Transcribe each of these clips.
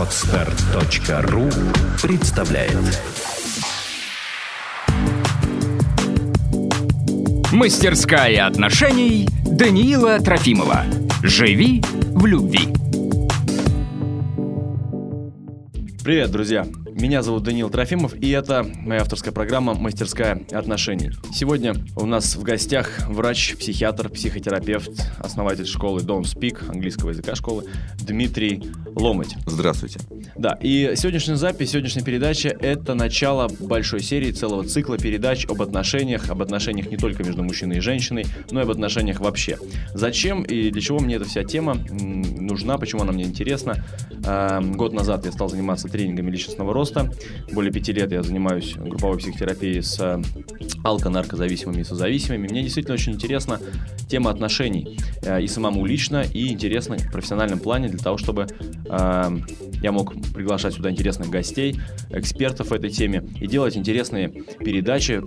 Отстар.ру представляет Мастерская отношений Даниила Трофимова. Живи в любви. Привет, друзья! Меня зовут Даниил Трофимов, и это моя авторская программа «Мастерская отношений». Сегодня у нас в гостях врач, психиатр, психотерапевт, основатель школы Don't Speak, английского языка школы, Дмитрий Ломать. Здравствуйте. Да, и сегодняшняя запись, сегодняшняя передача – это начало большой серии, целого цикла передач об отношениях, об отношениях не только между мужчиной и женщиной, но и об отношениях вообще. Зачем и для чего мне эта вся тема нужна, почему она мне интересна? А, год назад я стал заниматься тренингами личностного роста, роста. Более пяти лет я занимаюсь групповой психотерапией с э, алко-наркозависимыми и созависимыми. Мне действительно очень интересна тема отношений э, и самому лично, и интересно в профессиональном плане для того, чтобы э, я мог приглашать сюда интересных гостей, экспертов в этой теме и делать интересные передачи,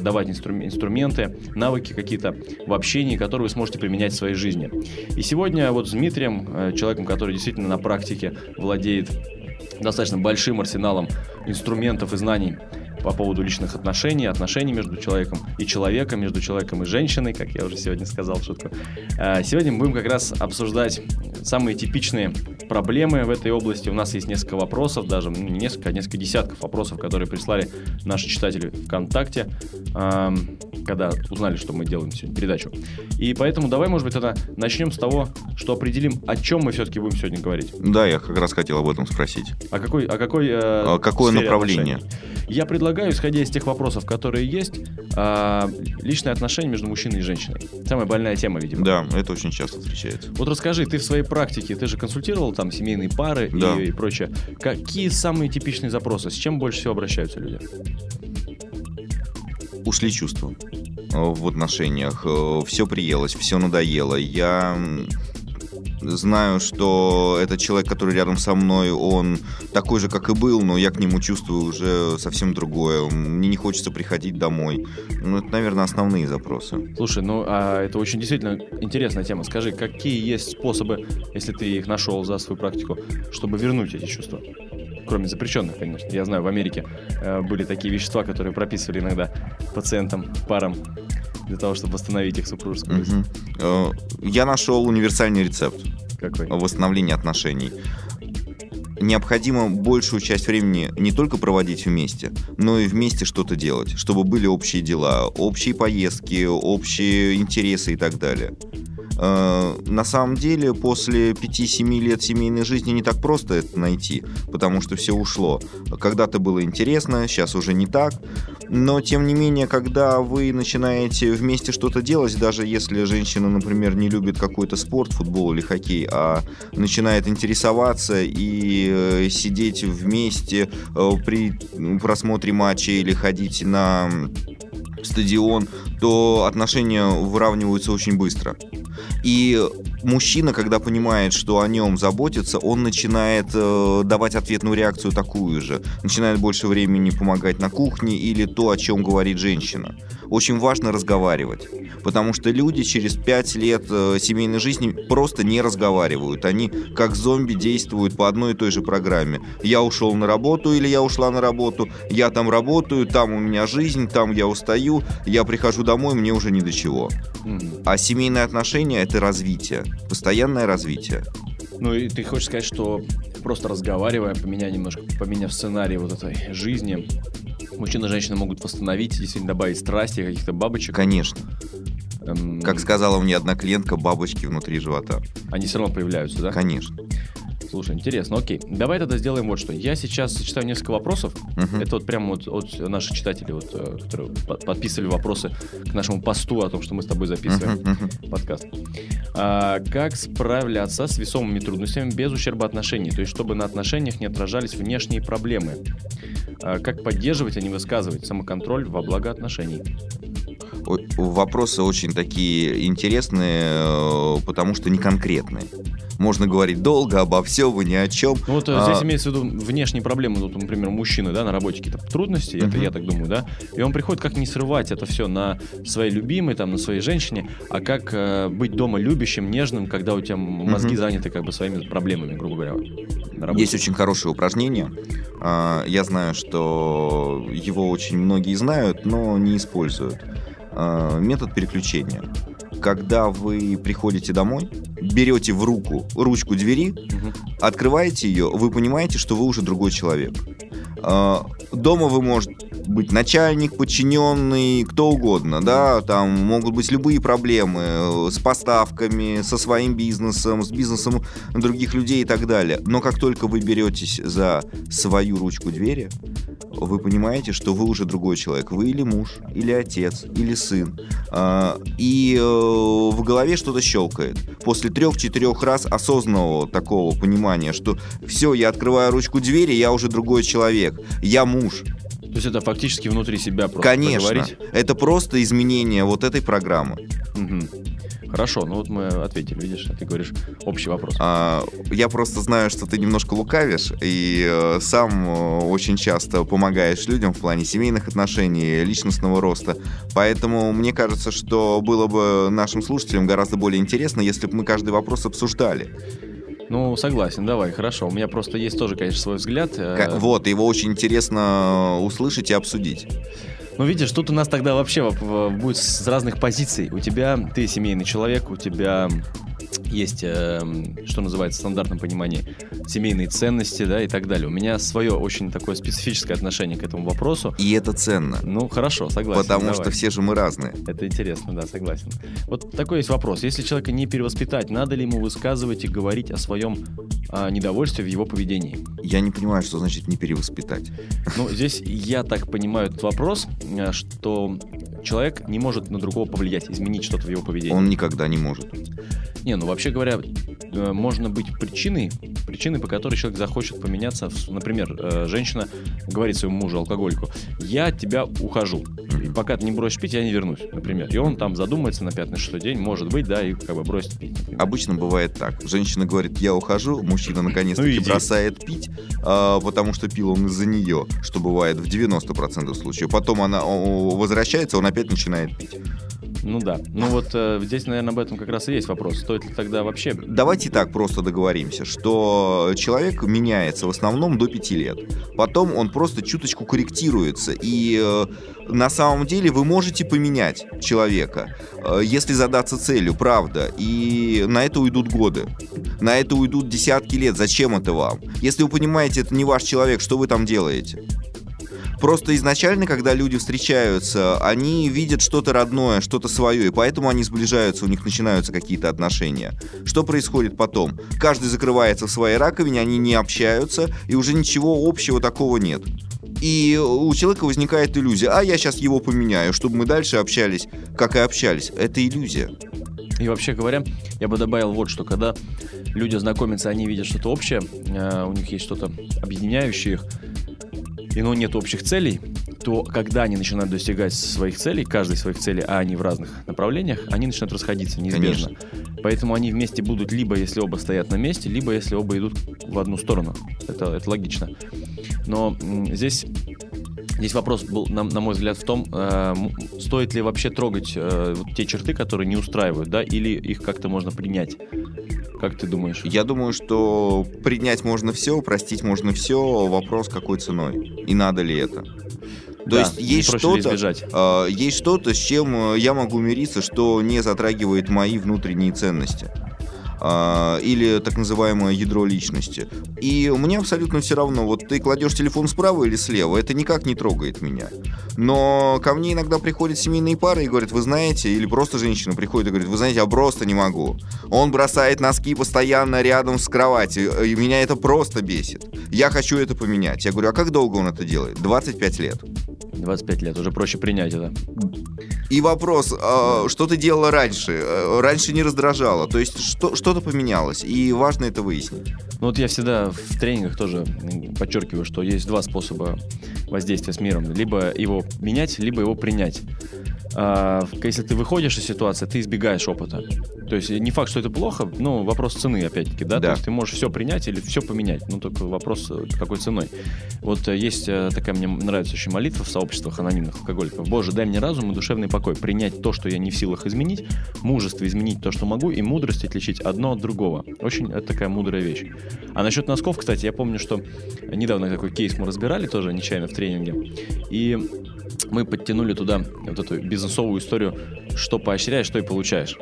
давать инстру- инструменты, навыки какие-то в общении, которые вы сможете применять в своей жизни. И сегодня вот с Дмитрием, человеком, который действительно на практике владеет достаточно большим арсеналом инструментов и знаний по поводу личных отношений, отношений между человеком и человеком, между человеком и женщиной, как я уже сегодня сказал шутку. А, сегодня мы будем как раз обсуждать самые типичные проблемы в этой области. У нас есть несколько вопросов, даже ну, не несколько, несколько десятков вопросов, которые прислали наши читатели ВКонтакте, когда узнали, что мы делаем сегодня передачу. И поэтому давай, может быть, тогда начнем с того, что определим, о чем мы все-таки будем сегодня говорить. Да, я как раз хотел об этом спросить. А какой, а какой, э, а какое направление? Отношений? Я предлагаю, исходя из тех вопросов, которые есть, э, личные отношения между мужчиной и женщиной. Самая больная тема, видимо. Да, это очень часто встречается. Вот расскажи, ты в своей практике, ты же консультировал там семейные пары да. и, и прочее. Какие самые типичные запросы? С чем больше всего обращаются люди? Ушли чувства в отношениях. Все приелось, все надоело. Я знаю, что этот человек, который рядом со мной, он такой же, как и был, но я к нему чувствую уже совсем другое. Мне не хочется приходить домой. Ну, это, наверное, основные запросы. Слушай, ну, а это очень действительно интересная тема. Скажи, какие есть способы, если ты их нашел за свою практику, чтобы вернуть эти чувства? Кроме запрещенных, конечно. Я знаю, в Америке э, были такие вещества, которые прописывали иногда пациентам, парам для того, чтобы восстановить их супружескую жизнь? Угу. Я нашел универсальный рецепт. Какой? Восстановления отношений. Необходимо большую часть времени не только проводить вместе, но и вместе что-то делать, чтобы были общие дела, общие поездки, общие интересы и так далее. Э, на самом деле, после 5-7 лет семейной жизни не так просто это найти, потому что все ушло. Когда-то было интересно, сейчас уже не так. Но, тем не менее, когда вы начинаете вместе что-то делать, даже если женщина, например, не любит какой-то спорт, футбол или хоккей, а начинает интересоваться и э, сидеть вместе э, при просмотре матча или ходить на стадион, то отношения выравниваются очень быстро. И мужчина, когда понимает, что о нем заботится, он начинает э, давать ответную реакцию такую же. Начинает больше времени помогать на кухне или то, о чем говорит женщина. Очень важно разговаривать, потому что люди через 5 лет э, семейной жизни просто не разговаривают. Они как зомби действуют по одной и той же программе. Я ушел на работу или я ушла на работу, я там работаю, там у меня жизнь, там я устаю, я прихожу домой, мне уже ни до чего. А семейные отношения — это развитие постоянное развитие. Ну и ты хочешь сказать, что просто разговаривая, поменяя немножко, поменяв сценарий вот этой жизни, мужчина и женщина могут восстановить, действительно добавить страсти, каких-то бабочек? Конечно. Эм... Как сказала мне одна клиентка, бабочки внутри живота. Они все равно появляются, да? Конечно. Слушай, интересно, окей. Давай тогда сделаем вот что. Я сейчас зачитаю несколько вопросов. Uh-huh. Это вот прямо вот от наших читателей, вот, э, которые подписывали вопросы к нашему посту о том, что мы с тобой записываем uh-huh. подкаст. А, как справляться с весомыми трудностями без ущерба отношений? То есть, чтобы на отношениях не отражались внешние проблемы. А, как поддерживать, а не высказывать самоконтроль во благо отношений? Вопросы очень такие интересные, э, потому что не конкретные можно говорить долго обо всем и ни о чем. Ну, вот а... здесь имеется в виду внешние проблемы, вот, например, мужчины, да, на работе какие-то трудности, uh-huh. это я так думаю, да, и он приходит как не срывать это все на своей любимой, там, на своей женщине, а как э, быть дома любящим, нежным, когда у тебя мозги uh-huh. заняты как бы своими проблемами, грубо говоря. Есть очень хорошее упражнение. А, Я знаю, что его очень многие знают, но не используют. А, Метод переключения. Когда вы приходите домой, берете в руку ручку двери, Мгм. открываете ее, вы понимаете, что вы уже другой человек. А, Дома вы можете быть начальник, подчиненный, кто угодно, да, там могут быть любые проблемы э, с поставками, со своим бизнесом, с бизнесом других людей и так далее. Но как только вы беретесь за свою ручку двери, вы понимаете, что вы уже другой человек. Вы или муж, или отец, или сын. А, И э, в голове что-то щелкает. После трех-четырех раз осознанного такого понимания, что все, я открываю ручку двери, я уже другой человек. Я муж. То есть это фактически внутри себя просто Конечно. проговорить? Это просто изменение вот этой программы. Мгм. Хорошо, ну вот мы ответили, видишь, а ты говоришь общий вопрос. А, Я просто знаю, что ты немножко лукавишь и э, сам э, очень часто помогаешь людям в плане семейных отношений, личностного роста. Поэтому мне кажется, что было бы нашим слушателям гораздо более интересно, если бы мы каждый вопрос обсуждали. Ну, согласен, давай, хорошо. У меня просто есть тоже, конечно, свой взгляд. э, Ка- Вот, его очень интересно услышать и обсудить. Ну, видишь, тут у нас тогда вообще будет с разных позиций. У тебя, ты семейный человек, у тебя есть, эм, что называется в стандартном понимании, семейные ценности, да, и так далее. У меня свое очень такое специфическое отношение к этому вопросу. И это ценно. Ну, хорошо, согласен. Потому давай. что все же мы разные. Это интересно, да, согласен. Вот такой есть вопрос. Если человека не перевоспитать, надо ли ему высказывать и говорить о своем а, недовольстве в его поведении? Я не понимаю, что значит не перевоспитать. Ну, здесь я так понимаю этот вопрос, а, что человек не может на другого повлиять, изменить что-то в его поведении. Он никогда не может. Не, ну вообще говоря, э, можно быть причиной, причиной, по которой человек захочет поменяться. Например, э, женщина говорит своему мужу, алкоголику, я от тебя ухожу. И пока ты не бросишь пить, я не вернусь, например. И он там задумается на пятый, шестой день, может быть, да, и как бы бросит пить. например. Обычно бывает так. Женщина говорит, я ухожу, мужчина Ну, наконец-таки иди. бросает пить, а, потому что пил он из-за нее, что бывает в 90% случаев. Потом она возвращается, он опять начинает пить. Ну да. Ну вот э, здесь, наверное, об этом как раз и есть вопрос. Стоит ли тогда вообще... Давайте так просто договоримся, что человек меняется в основном до 5 лет. Потом он просто чуточку корректируется. И э, на самом деле вы можете поменять человека, э, если задаться целью, правда. И на это уйдут годы. На это уйдут десятки лет. Зачем это вам? Если вы понимаете, это не ваш человек, что вы там делаете? Просто изначально, когда люди встречаются, они видят что-то родное, что-то свое, и поэтому они сближаются, у них начинаются какие-то отношения. Что происходит потом? Каждый закрывается в своей раковине, они не общаются, и уже ничего общего такого нет. И у человека возникает иллюзия, а я сейчас его поменяю, чтобы мы дальше общались, как и общались. Это иллюзия. И вообще говоря, я бы добавил вот что, когда люди знакомятся, они видят что-то общее, э, у них есть что-то объединяющее их, и но нет общих целей, то когда они начинают достигать своих целей, каждой своих целей, а они в разных направлениях, они начинают расходиться неизбежно. Поэтому они вместе будут либо если оба стоят на месте, либо если оба идут в одну сторону. Это, это логично. Но здесь, здесь вопрос был, на, на мой взгляд, в том, э, стоит ли вообще трогать э, вот те черты, которые не устраивают, да, или их как-то можно принять. Как ты думаешь? Я думаю, что принять можно все, простить можно все, вопрос какой ценой. И надо ли это? То Да, есть есть что-то, э, есть что-то, с чем я могу мириться, что не затрагивает мои внутренние ценности. А, или так называемое ядро личности. И мне абсолютно все равно, вот ты кладешь телефон справа или слева, это никак не трогает меня. Но ко мне иногда приходят семейные пары и говорят, вы знаете, или просто женщина приходит и говорит, вы знаете, я просто не могу. Он бросает носки постоянно рядом с кроватью, и меня это просто бесит. Я хочу это поменять. Я говорю, а как долго он это делает? 25 лет. 25 лет, уже проще принять это. И вопрос, а, что ты делала раньше? Э, Раньше не раздражало, то есть что, что-то поменялось, и важно это выяснить. Ну вот я всегда в тренингах тоже подчеркиваю, что есть два способа воздействия с миром. Либо его менять, либо его принять. А, если ты выходишь из ситуации, ты избегаешь опыта. То есть не факт, что это плохо, но вопрос цены, опять-таки, да? Да. То есть ты можешь все принять или все поменять. Ну, только вопрос, э, какой ценой. Вот э, есть э, такая, мне нравится очень молитва в сообществах анонимных алкоголиков. Боже, дай мне разум и душевный покой. Принять то, что я не в силах изменить, мужество изменить то, что могу, и мудрость отличить одно от другого. Очень это такая мудрая вещь. А насчет носков, кстати, я помню, что недавно такой кейс мы разбирали тоже нечаянно в тренинге. И мы подтянули туда вот эту бизнесовую историю, что поощряешь, что и получаешь.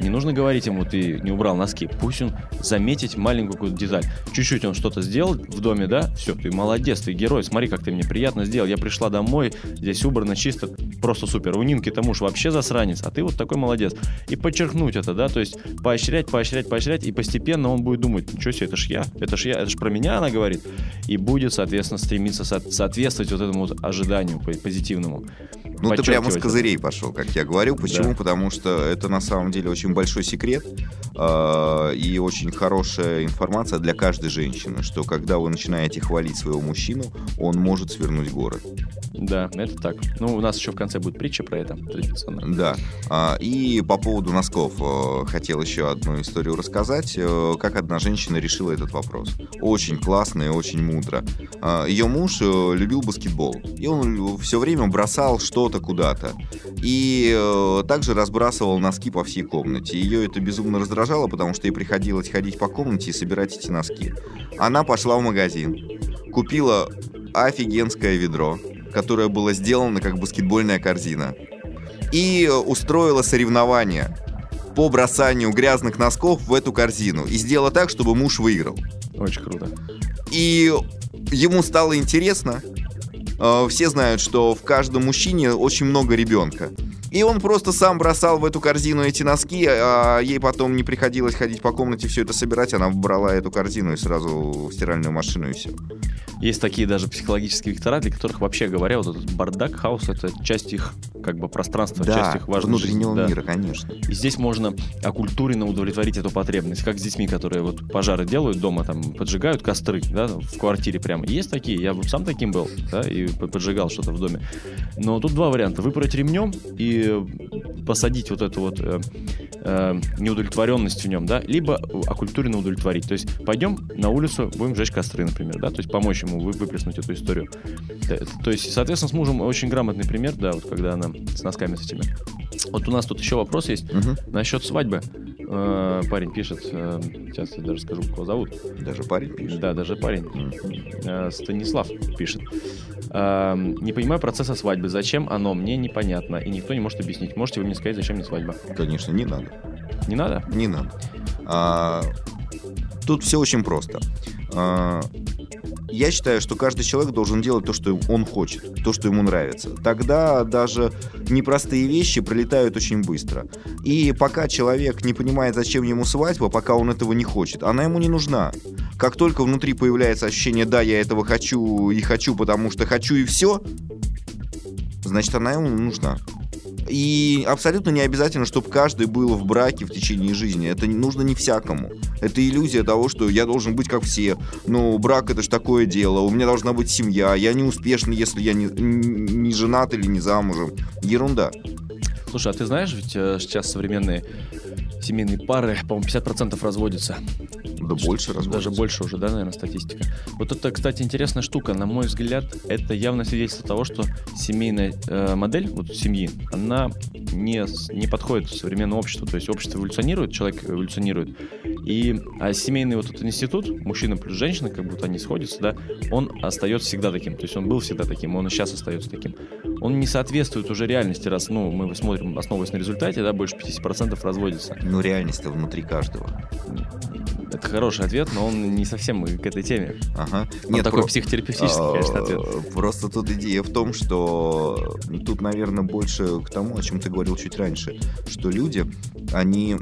Не нужно говорить ему, ты не убрал носки. Пусть он заметить маленькую какую-то деталь. Чуть-чуть он что-то сделал в доме, да? Все, ты молодец, ты герой. Смотри, как ты мне приятно сделал. Я пришла домой, здесь убрано чисто, просто супер. У Нинки-то муж вообще засранец, а ты вот такой молодец. И подчеркнуть это, да? То есть поощрять, поощрять, поощрять, и постепенно он будет думать, ничего себе, это ж я, это ж я, это ж про меня она говорит. И будет, соответственно, стремиться со- соответствовать вот этому вот ожиданию по- позитивному. Ну, ты прямо с козырей пошел, как я говорю. Почему? Да. Потому что это на самом деле очень большой секрет э, и очень хорошая информация для каждой женщины, что когда вы начинаете хвалить своего мужчину, он может свернуть горы. Да, это так. Ну, у нас еще в конце будет притча про это, традиционно. Да. А, И по поводу носков э, хотел еще одну историю рассказать, э, как одна женщина решила этот вопрос. Очень классно и очень мудро. А, Ее муж э, любил баскетбол, и он все время бросал что-то куда-то. И э, также разбрасывал носки по всей комнате. Ее это безумно раздражало, потому что ей приходилось ходить по комнате и собирать эти носки. Она пошла в магазин, купила офигенское ведро, которое было сделано как баскетбольная корзина и устроила соревнование по бросанию грязных носков в эту корзину и сделала так, чтобы муж выиграл. Очень круто. И ему стало интересно. Э, Все знают, что в каждом мужчине очень много ребенка. И он просто сам бросал в эту корзину эти носки, а ей потом не приходилось ходить по комнате все это собирать. Она брала эту корзину и сразу в стиральную машину и все. Есть такие даже психологические вектора, для которых вообще говоря, вот этот бардак, хаос — это часть их как бы пространства, часть их важной внутреннего жизни. Да. мира, конечно. И здесь можно окультуренно удовлетворить эту потребность, как с детьми, которые вот пожары делают дома, там поджигают костры, да, в квартире прямо. Есть такие, я сам таким был, да, и поджигал что-то в доме. Но тут два варианта: выпороть ремнем и посадить вот эту вот э, э, неудовлетворенность в нем, да, либо окультуренно удовлетворить. То есть пойдем на улицу, будем жечь костры, например, да, то есть помочь ему вы- выплеснуть эту историю. Да, это- То есть, соответственно, с мужем очень грамотный пример, да, вот когда она с носками с этими. Вот у нас тут еще вопрос есть Мгм. насчет свадьбы. Э, парень пишет, э, сейчас я даже скажу, как его зовут. Даже парень пишет. Да, даже парень. Э, Станислав пишет. Э, Не понимаю процесса свадьбы. Зачем оно? Мне непонятно. И никто не может объяснить. Можете вы мне сказать, зачем мне свадьба? Конечно, не надо. Не надо? Не надо. А, тут все очень просто. А, я считаю, что каждый человек должен делать то, что он хочет, то, что ему нравится. Тогда даже непростые вещи пролетают очень быстро. И пока человек не понимает, зачем ему свадьба, пока он этого не хочет, она ему не нужна. Как только внутри появляется ощущение, да, я этого хочу и хочу, потому что хочу и все, значит, она ему нужна. И абсолютно не обязательно, чтобы каждый был в браке в течение жизни. Это нужно не всякому. Это иллюзия того, что я должен быть как все. Ну, брак это ж такое дело. У меня должна быть семья. Я не успешный, если я не, не женат или не замужем. Ерунда. Слушай, а ты знаешь, ведь э, сейчас современные семейные пары, по-моему, 50% разводятся. Да больше Даже разводятся. больше уже, да, наверное, статистика. Вот это, кстати, интересная штука. На мой взгляд, это явно свидетельство того, что семейная э, модель вот семьи, она не, не подходит современному обществу. То есть общество эволюционирует, человек эволюционирует. И а семейный вот этот институт, мужчина плюс женщина, как будто они сходятся, да, он остается всегда таким. То есть он был всегда таким, он и сейчас остается таким. Он не соответствует уже реальности, раз, ну, мы смотрим, основываясь на результате, да, больше 50% разводится. Но реальность-то внутри каждого. Это хороший ответ, но он не совсем к этой теме. Ага. Он такой про- психотерапевтический, конечно, ответ. А, Просто тут идея в том, что тут, наверное, больше к тому, о чем ты говорил чуть раньше, что люди, они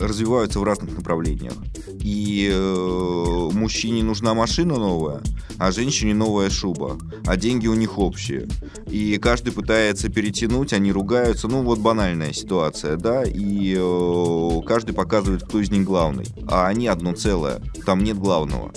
развиваются в разных направлениях. И э, мужчине нужна машина новая, а женщине новая шуба. А деньги у них общие. И каждый пытается перетянуть, они ругаются. Ну, вот банальная ситуация, да. И э, каждый показывает, кто из них главный. А они одно целое. Там нет главного.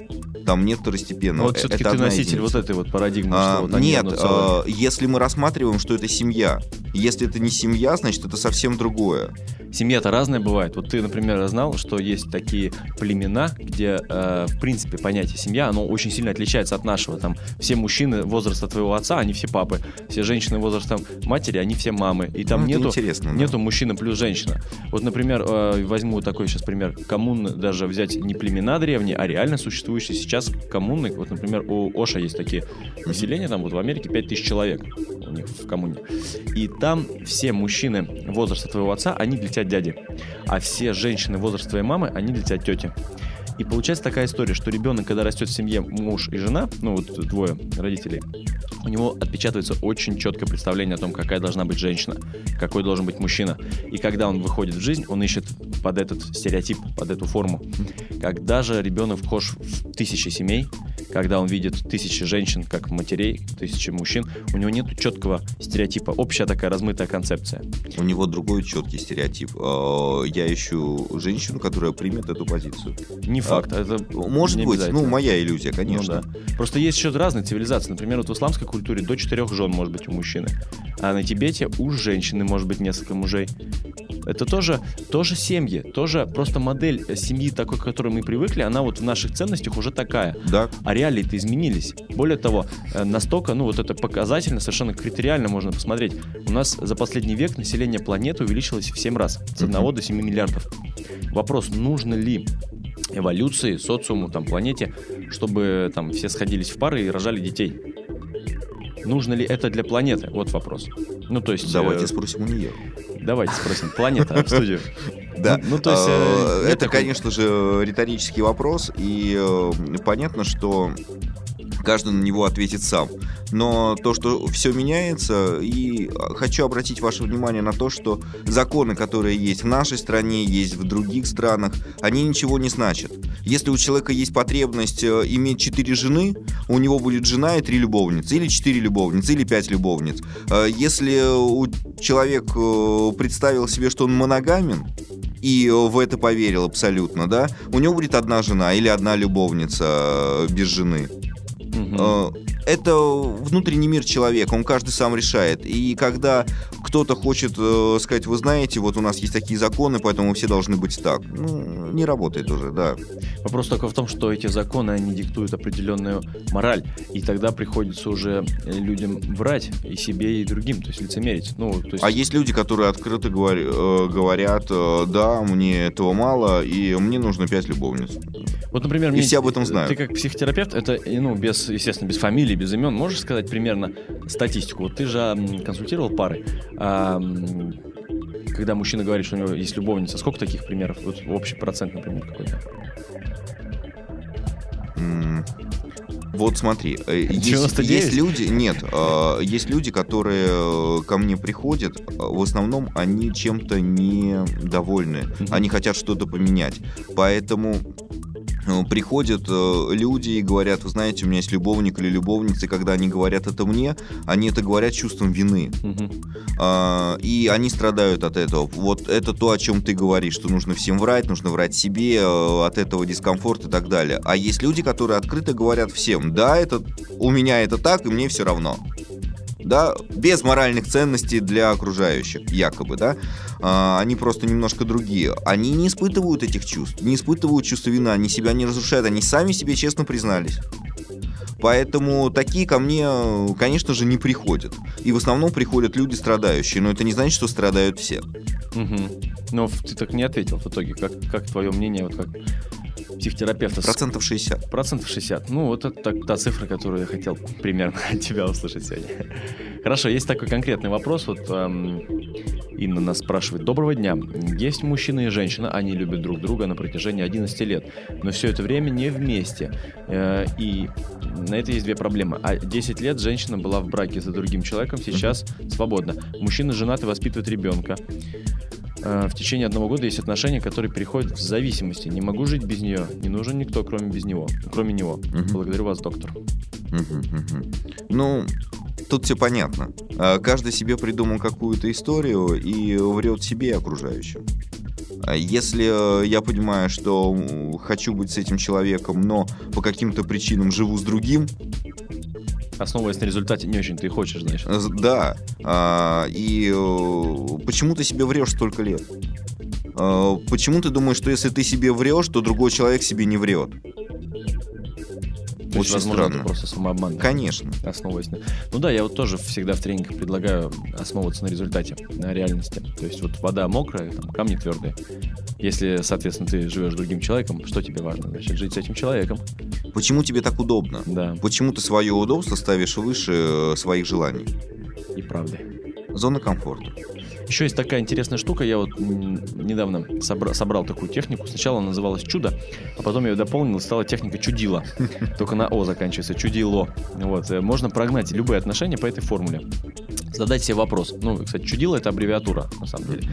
Там нет второстепенного. Вот все-таки ты носитель единица. вот этой вот парадигмы, А, что вот нет, а, если мы рассматриваем, что это семья, если это не семья, значит это совсем другое. Семья-то разная бывает. Вот ты, например, знал, что есть такие племена, где, э, в принципе, понятие семья, оно очень сильно отличается от нашего. Там все мужчины возраста твоего отца, они все папы. Все женщины возраста матери, они все мамы. И там Ну, нету, интересно, да. нету мужчина плюс женщина. Вот, например, э, возьму такой сейчас пример. Коммуны даже взять не племена древние, а реально существующие сейчас коммуны. Вот, например, у Оша есть такие поселения, там вот в Америке 5000 человек у них в коммуне. И там все мужчины возраста твоего отца, они для тебя дяди. А все женщины возраста твоей мамы, они для тебя тети. И получается такая история, что ребенок, когда растет в семье муж и жена, ну вот двое родителей, у него отпечатывается очень четкое представление о том, какая должна быть женщина, какой должен быть мужчина. И когда он выходит в жизнь, он ищет под этот стереотип, под эту форму. Когда же ребенок вхож в тысячи семей, когда он видит тысячи женщин как матерей, тысячи мужчин, у него нет четкого стереотипа, общая такая размытая концепция. У него другой четкий стереотип. А, Я ищу женщину, которая примет эту позицию. Не факт, это Может не быть, ну, моя иллюзия, конечно. Ну да. Просто есть еще разные цивилизации. Например, вот в исламской культуре до четырех жен может быть у мужчины. А на Тибете у женщины может быть несколько мужей. Это тоже, тоже семьи, тоже просто модель э, семьи такой, к которой мы привыкли, она вот в наших ценностях уже такая. Да. А реалии-то изменились. Более того, э, настолько, ну вот это показательно, совершенно критериально можно посмотреть. У нас за последний век население планеты увеличилось в 7 раз. С 1 до 7 миллиардов. Вопрос, нужно ли эволюции, социуму, там, планете, чтобы там все сходились в пары и рожали детей? Нужно ли это для планеты? Вот вопрос. Ну, то есть... Давайте э, спросим у нее. давайте спросим. Планета в студию. Да. Ну, то есть... э, А, нет Это, конечно же, риторический вопрос, и э, понятно, что каждый на него ответит сам. Но то, что все меняется, и хочу обратить ваше внимание на то, что законы, которые есть в нашей стране, есть в других странах, они ничего не значат. Если у человека есть потребность э, иметь четыре жены, у него будет жена и три любовницы, или четыре любовницы, или пять любовниц. Э, Если у человек э, представил себе, что он моногамен, и в это поверил абсолютно, да, у него будет одна жена или одна любовница без жены. Э, Это внутренний мир человека, он каждый сам решает. И когда кто-то хочет э, сказать, вы знаете, вот у нас есть такие законы, поэтому все должны быть так, ну, не работает уже, да. Вопрос только в том, что эти законы, они диктуют определенную мораль, и тогда приходится уже людям врать и себе, и другим, то есть лицемерить. Ну, то есть... А есть люди, которые открыто говор- э, говорят, да, мне этого мало, и мне нужно пять любовниц. Вот, например, И мне- все об этом знают. Ты как психотерапевт, это, ну, без, естественно, без фамилии, без имен, можешь сказать примерно статистику? Вот ты же консультировал пары, а, когда мужчина говорит, что у него есть любовница, сколько таких примеров? Вот общий процент, например, какой-то. Вот смотри, э, есть, 99? есть люди, нет, э, есть люди, которые э, ко мне приходят, э, в основном они чем-то недовольны, Мгм. они хотят что-то поменять, поэтому приходят э, люди и говорят, вы знаете, у меня есть любовник или любовница, и когда они говорят это мне, они это говорят чувством вины. А, и они страдают от этого. Вот это то, о чем ты говоришь, что нужно всем врать, нужно врать себе, э, от этого дискомфорт и так далее. А есть люди, которые открыто говорят всем, да, это у меня это так, и мне все равно. Да, без моральных ценностей для окружающих, якобы, да, А, они просто немножко другие. Они не испытывают этих чувств, не испытывают чувство вины, они себя не разрушают, они сами себе честно признались. Поэтому такие ко мне, конечно же, не приходят. И в основном приходят люди страдающие, но это не значит, что страдают все. Мгм. Но ты так не ответил в итоге. Как, как твое мнение, вот как психотерапевта? Процентов 60. Процентов 60. Ну, вот это так- та цифра, которую я хотел примерно от тебя услышать сегодня. Хорошо, есть такой конкретный вопрос. Вот эм, Инна нас спрашивает. Доброго дня. Есть мужчина и женщина, они любят друг друга на протяжении 11 лет, но все это время не вместе. Э, и на это есть две проблемы. А 10 лет женщина была в браке за другим человеком, сейчас свободна. Мужчина женат и воспитывает ребенка. Э, В течение одного года есть отношения, которые переходят в зависимости. Не могу жить без нее. Не нужен никто, кроме без него. Кроме него. Мгм. Благодарю вас, доктор. Мгм, мгм. Ну, тут все понятно. А, Каждый себе придумал какую-то историю и врет себе и окружающим. А Если э, я понимаю, что хочу быть с этим человеком, но по каким-то причинам живу с другим, Основываясь на результате, не очень ты хочешь, знаешь. да, а, и э, почему ты себе врешь столько лет? Э, Почему ты думаешь, что если ты себе врешь, то другой человек себе не врет? Есть, Очень возможно, странно. это просто самообман. Конечно. основываясь на... Ну да, я вот тоже всегда в тренингах предлагаю основываться на результате, на реальности. То есть вот вода мокрая, там, камни твердые. Если, соответственно, ты живешь с другим человеком, что тебе важно? Значит, жить с этим человеком. Почему тебе так удобно? Да, Почему ты свое удобство ставишь выше э, своих желаний? и правда. Зона комфорта. Еще есть такая интересная штука, я вот недавно собра- собрал такую технику. Сначала она называлась чудо, а потом я ее дополнил, и стала техника чудила. Только на О заканчивается, чудило. Вот. э, Можно прогнать любые отношения по этой формуле. Задать себе вопрос. Ну, кстати, чудило это аббревиатура, на самом деле.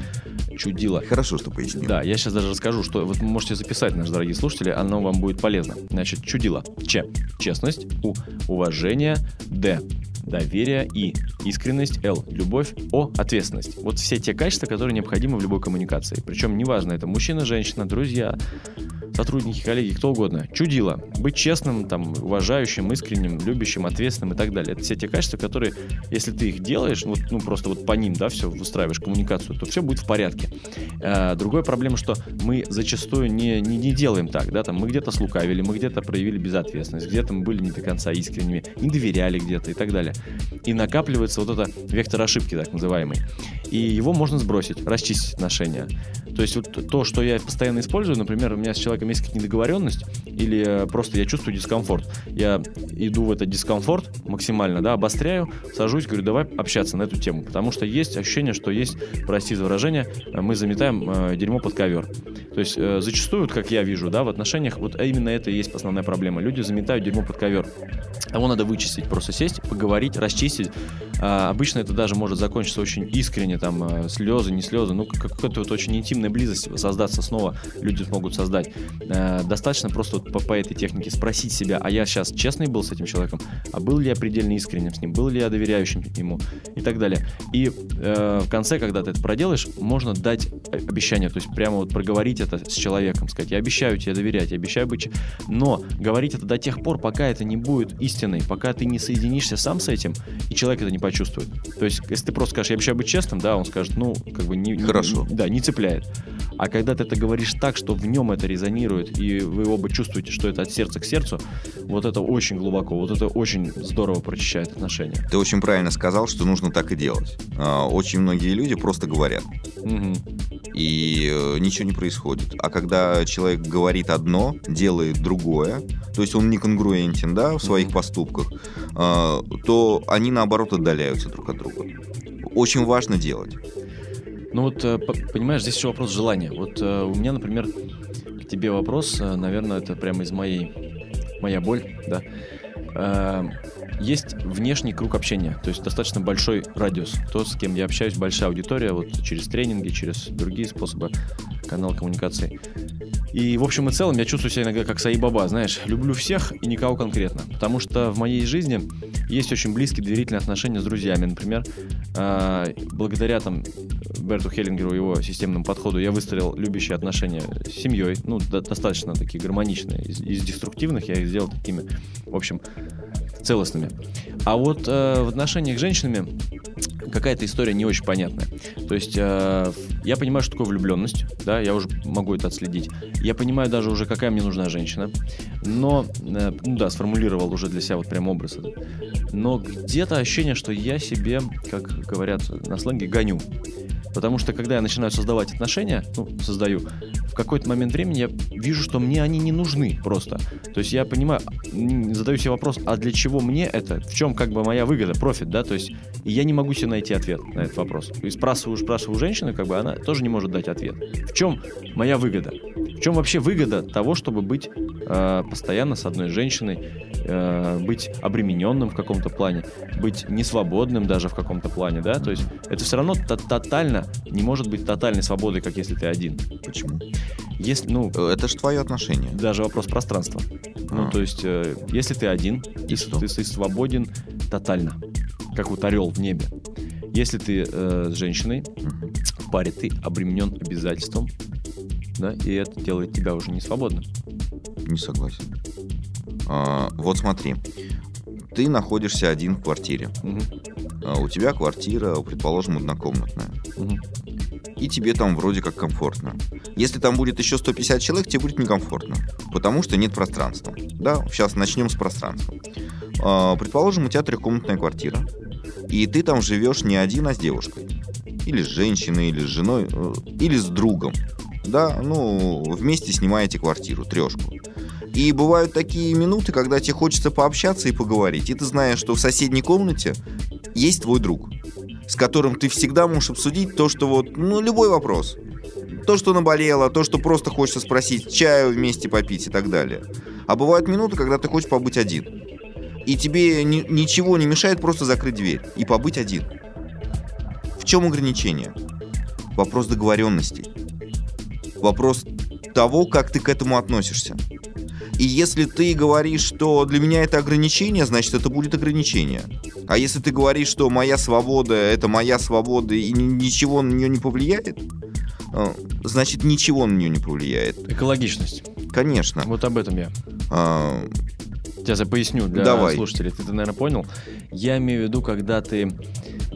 Чудило. Хорошо, что пояснил. Да, я сейчас даже расскажу, что вот вы можете записать, наши дорогие слушатели, оно вам будет полезно. Значит, чудило. Ч. Честность. У. Уважение. Д. Доверие. И. Искренность. Л. Любовь. О. Ответственность. Вот все те качества, которые необходимы в любой коммуникации. Причем неважно, это мужчина, женщина, друзья, сотрудники, коллеги, кто угодно. Чудило. Быть честным, там, уважающим, искренним, любящим, ответственным и так далее. Это все те качества, которые, если ты их делаешь, вот, ну, просто вот по ним, да, все выстраиваешь коммуникацию, то все будет в порядке. Э, Другая проблема, что мы зачастую не, не, не делаем так, да, там мы где-то слукавили, мы где-то проявили безответственность, где-то мы были не до конца искренними, не доверяли где-то и так далее. И накапливается вот это вектор ошибки, так называемый. И его можно сбросить, расчистить отношения. То есть вот то, что я постоянно использую, например, у меня с человеком есть какая-то недоговоренность, или э, просто я чувствую дискомфорт. Я иду в этот дискомфорт максимально, да, обостряю, сажусь, говорю, давай общаться на эту тему. Потому что есть ощущение, что есть, прости за выражение, э, мы заметаем э, дерьмо под ковер. То есть э, зачастую, как я вижу, да, в отношениях, вот именно это и есть основная проблема. Люди заметают дерьмо под ковер. Его надо вычистить, просто сесть, поговорить, расчистить. А, обычно это даже может закончиться очень искренне, там, э, слезы, не слезы, ну, как- какая-то вот очень интимная близость создаться снова люди смогут создать. Э, достаточно просто вот по, по этой технике спросить себя, а я сейчас честный был с этим человеком, а был ли я предельно искренним с ним, был ли я доверяющим ему и так далее. И э, в конце, когда ты это проделаешь, можно дать обещание, то есть прямо вот проговорить это с человеком, сказать, я обещаю тебе доверять, я обещаю быть... ч-». Но говорить это до тех пор, пока это не будет истиной, пока ты не соединишься сам с этим, и человек это не почувствует. То есть, если ты просто скажешь, я обещаю быть честным, да, он скажет, ну, как бы не... не- Хорошо. да, не цепляет. А когда ты это говоришь так, что в нем это резонирует, и вы оба чувствуете, что это от сердца к сердцу, вот это очень глубоко, вот это очень здорово прочищает отношения. Ты очень правильно сказал, что нужно так и делать. А, Очень многие люди просто говорят, Мгм. и э, ничего не происходит. А когда человек говорит одно, делает другое, то есть он не конгруентен, да, в своих Мгм. поступках, а, то они наоборот отдаляются друг от друга. Очень важно делать. Ну вот, э, понимаешь, здесь еще вопрос желания. Вот э, у меня, например, к тебе вопрос, э, наверное, это прямо из моей, моя боль, да. Есть внешний круг общения, то есть достаточно большой радиус. То, с кем я общаюсь, большая аудитория, вот через тренинги, через другие способы канала коммуникации. И в общем и целом я чувствую себя иногда как Саи Баба, знаешь, люблю всех и никого конкретно. Потому что в моей жизни есть очень близкие доверительные отношения с друзьями. Например, а, благодаря там Берту Хеллингеру и его системному подходу я выстроил любящие отношения с семьей, ну, до- достаточно такие гармоничные. Из, из деструктивных я их сделал такими, в общем, целостными. А вот э, в отношениях с женщинами какая-то история не очень понятная. То есть э, я понимаю, что такое влюбленность, да, я уже могу это отследить. Я понимаю даже уже, какая мне нужна женщина. Но, э, ну да, сформулировал уже для себя вот прям образ. Но где-то ощущение, что я себе, как говорят на сленге, гоню. Потому что когда я начинаю создавать отношения, ну, создаю, в какой-то момент времени я вижу, что мне они не нужны просто. То есть я понимаю, задаю себе вопрос, а для чего мне это? В чем как бы моя выгода, профит, да? То есть я не могу себе найти ответ на этот вопрос. И спрашиваю, спрашиваю женщину, как бы она тоже не может дать ответ. В чем моя выгода? В чем вообще выгода того, чтобы быть э, постоянно с одной женщиной, э, быть обремененным в каком-то плане, быть несвободным даже в каком-то плане, да? То есть это все равно то- тотально не может быть тотальной свободой, как если ты один. Почему? Если, ну, Э, Это же твое отношение. даже вопрос пространства. Ну, А. то есть, э, если ты один, если что? ты, ты свободен тотально, как вот орел в небе. Если ты э, с женщиной в паре, ты обременен обязательством да, и это делает тебя уже не свободным. Не согласен. А, вот смотри, ты находишься один в квартире. Мгм. А, у тебя квартира, предположим, однокомнатная. Мгм. И тебе там вроде как комфортно. Если там будет еще 150 человек, тебе будет некомфортно. Потому что нет пространства. Да, сейчас начнем с пространства. А, предположим, у тебя трехкомнатная квартира. И ты там живешь не один, а с девушкой. Или с женщиной, или с женой, э, или с другом. Да, ну, вместе снимаете квартиру, трешку. И бывают такие минуты, когда тебе хочется пообщаться и поговорить. И ты знаешь, что в соседней комнате есть твой друг, с которым ты всегда можешь обсудить то, что вот, ну, любой вопрос. То, что наболело, то, что просто хочется спросить, чаю вместе попить и так далее. А бывают минуты, когда ты хочешь побыть один. И тебе ни- ничего не мешает просто закрыть дверь и побыть один. В чем ограничение? Вопрос договоренностей. Вопрос того, как ты к этому относишься. И если ты говоришь, что для меня это ограничение, значит это будет ограничение. А если ты говоришь, что моя свобода это моя свобода и ни- ничего на нее не повлияет, э, значит ничего на нее не повлияет. Экологичность. Конечно. Вот об этом я. А, Сейчас я поясню для Давай. слушателей. Ты, наверное, понял. Я имею в виду, когда ты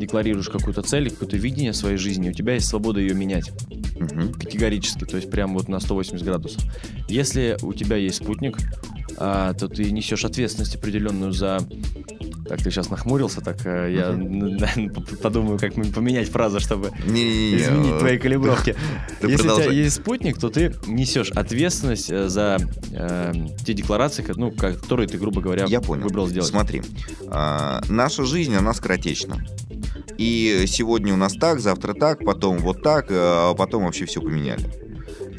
декларируешь какую-то цель, какое-то видение своей жизни, у тебя есть свобода ее менять мгм. категорически, то есть прям вот на 180 градусов. Если у тебя есть спутник, а, то ты несешь ответственность определенную за... Так, ты сейчас нахмурился, так э, я подумаю, как поменять фразу, чтобы изменить твои калибровки. Если у тебя есть спутник, то ты несешь ответственность э, за э, те декларации, ну, которые ты, грубо говоря, Я понял. выбрал сделать. Смотри, а, наша жизнь, она скоротечна. И сегодня у нас так, завтра так, потом вот так, а потом вообще все поменяли.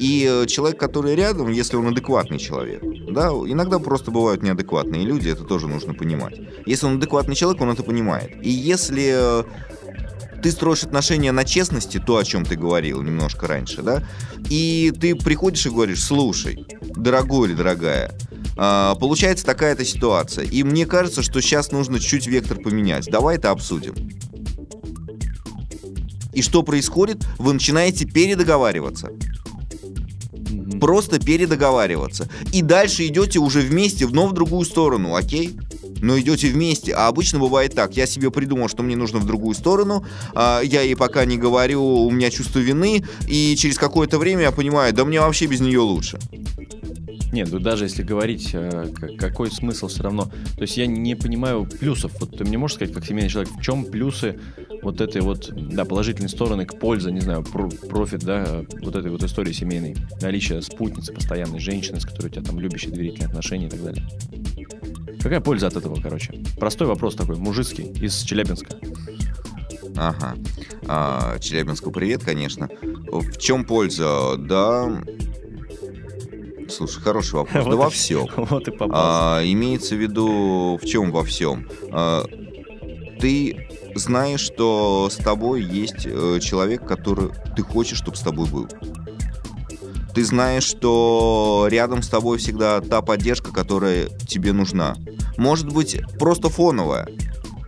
И э, человек, который рядом, если он адекватный человек, да, иногда просто бывают неадекватные люди, это тоже нужно понимать. Если он адекватный человек, он это понимает. И если э, ты строишь отношения на честности, то, о чем ты говорил немножко раньше, да, и ты приходишь и говоришь, слушай, дорогой или дорогая, а, получается такая-то ситуация, и мне кажется, что сейчас нужно чуть вектор поменять. Давай это обсудим. И что происходит? Вы начинаете передоговариваться. Просто передоговариваться. И дальше идете уже вместе, но в другую сторону, окей? Но идете вместе. А обычно бывает так. Я себе придумал, что мне нужно в другую сторону. а, я ей пока не говорю, у меня чувство вины. И через какое-то время я понимаю, да мне вообще без нее лучше. Нет, ну даже если говорить, э, какой смысл все равно. То есть я не понимаю плюсов. Вот ты мне можешь сказать, как семейный человек, в чем плюсы вот этой вот, да, положительной стороны к пользе, не знаю, про- профит, да, вот этой вот истории семейной. Наличие спутницы, постоянной женщины, с которой у тебя там любящие, доверительные отношения и так далее. Какая польза от этого, короче? Простой вопрос такой, мужицкий, из Челябинска. Ага. А, Челябинску привет, конечно. В чем польза? Да... Слушай, хороший вопрос. Да во всем. Вот и попал. А, имеется в виду в чем во всем? А, ты знаешь, что с тобой есть э, человек, который ты хочешь, чтобы с тобой был. Ты знаешь, что рядом с тобой всегда та поддержка, которая тебе нужна. Может быть, просто фоновая.